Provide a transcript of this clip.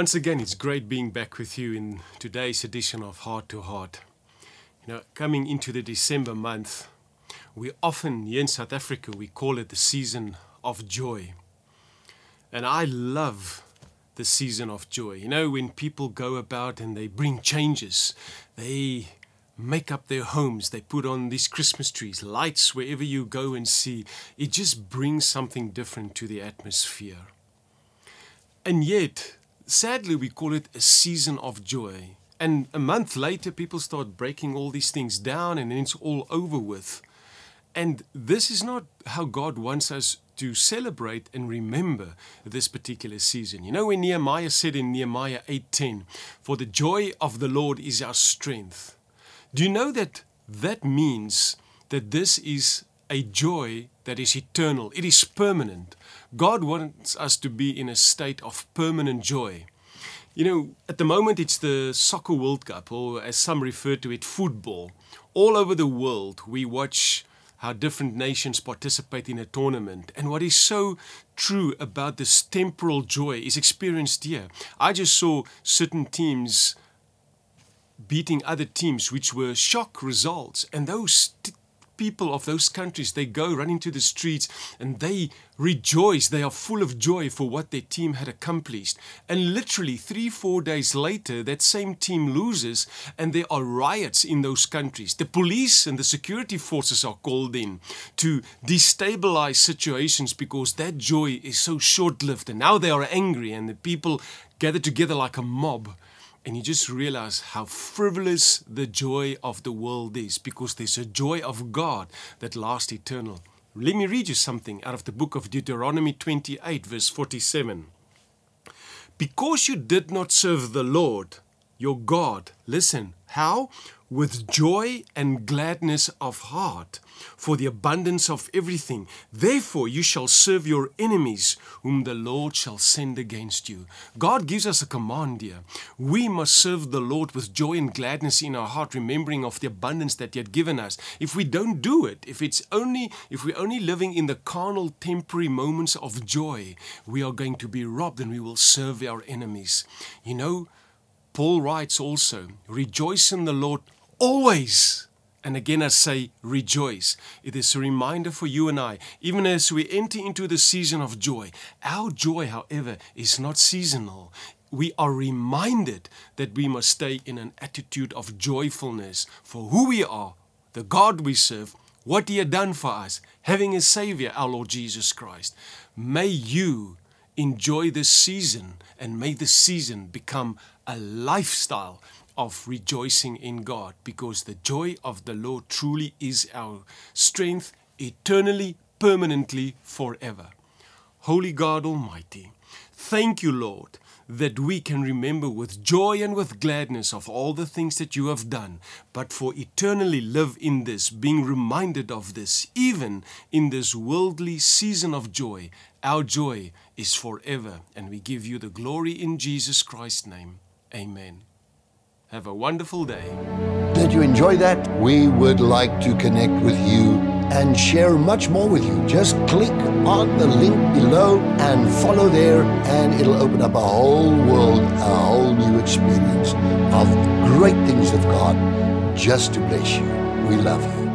Once again, it's great being back with you in today's edition of Heart to Heart. You know, coming into the December month, we often, here in South Africa, we call it the season of joy. And I love the season of joy. You know, when people go about and they bring changes, they make up their homes, they put on these Christmas trees, lights wherever you go and see, it just brings something different to the atmosphere. And yet, sadly, we call it a season of joy. And a month later, people start breaking all these things down and then it's all over with. And this is not how God wants us to celebrate and remember this particular season. You know when Nehemiah said in Nehemiah 8:10, "For the joy of the Lord is our strength." Do you know that that means that this is a joy that is eternal? It is permanent. God wants us to be in a state of permanent joy. You know, at the moment it's the Soccer World Cup, or as some refer to it, football. All over the world, we watch how different nations participate in a tournament. And what is so true about this temporal joy is experienced here. I just saw certain teams beating other teams, which were shock results, and those t- people of those countries, they go run into the streets and they rejoice. They are full of joy for what their team had accomplished. And literally three, four days later, that same team loses and there are riots in those countries. The police and the security forces are called in to destabilize situations because that joy is so short lived. And now they are angry and the people gather together like a mob and you just realize how frivolous the joy of the world is because there's a joy of God that lasts eternal. Let me read you something out of the book of Deuteronomy 28, verse 47. Because you did not serve the Lord, your God, listen, how? with joy and gladness of heart, for the abundance of everything. Therefore, you shall serve your enemies, whom the Lord shall send against you. God gives us a command here. We must serve the Lord with joy and gladness in our heart, remembering of the abundance that He had given us. If we don't do it, if it's only if we're only living in the carnal, temporary moments of joy, we are going to be robbed and we will serve our enemies. You know, Paul writes also, rejoice in the Lord always. And again, I say rejoice. It is a reminder for you and I, even as we enter into the season of joy. Our joy, however, is not seasonal. We are reminded that we must stay in an attitude of joyfulness for who we are, the God we serve, what He had done for us, having a Savior, our Lord Jesus Christ. May you enjoy this season and may this season become a lifestyle of rejoicing in God because the joy of the Lord truly is our strength eternally, permanently, forever. Holy God Almighty, thank you, Lord, that we can remember with joy and with gladness of all the things that you have done, but for eternally live in this, being reminded of this, even in this worldly season of joy. Our joy is forever, and we give you the glory in Jesus Christ's name. Amen. Have a wonderful day. Did you enjoy that? We would like to connect with you and share much more with you. Just click on the link below and follow there, and it'll open up a whole world, a whole new experience of great things of God just to bless you. We love you.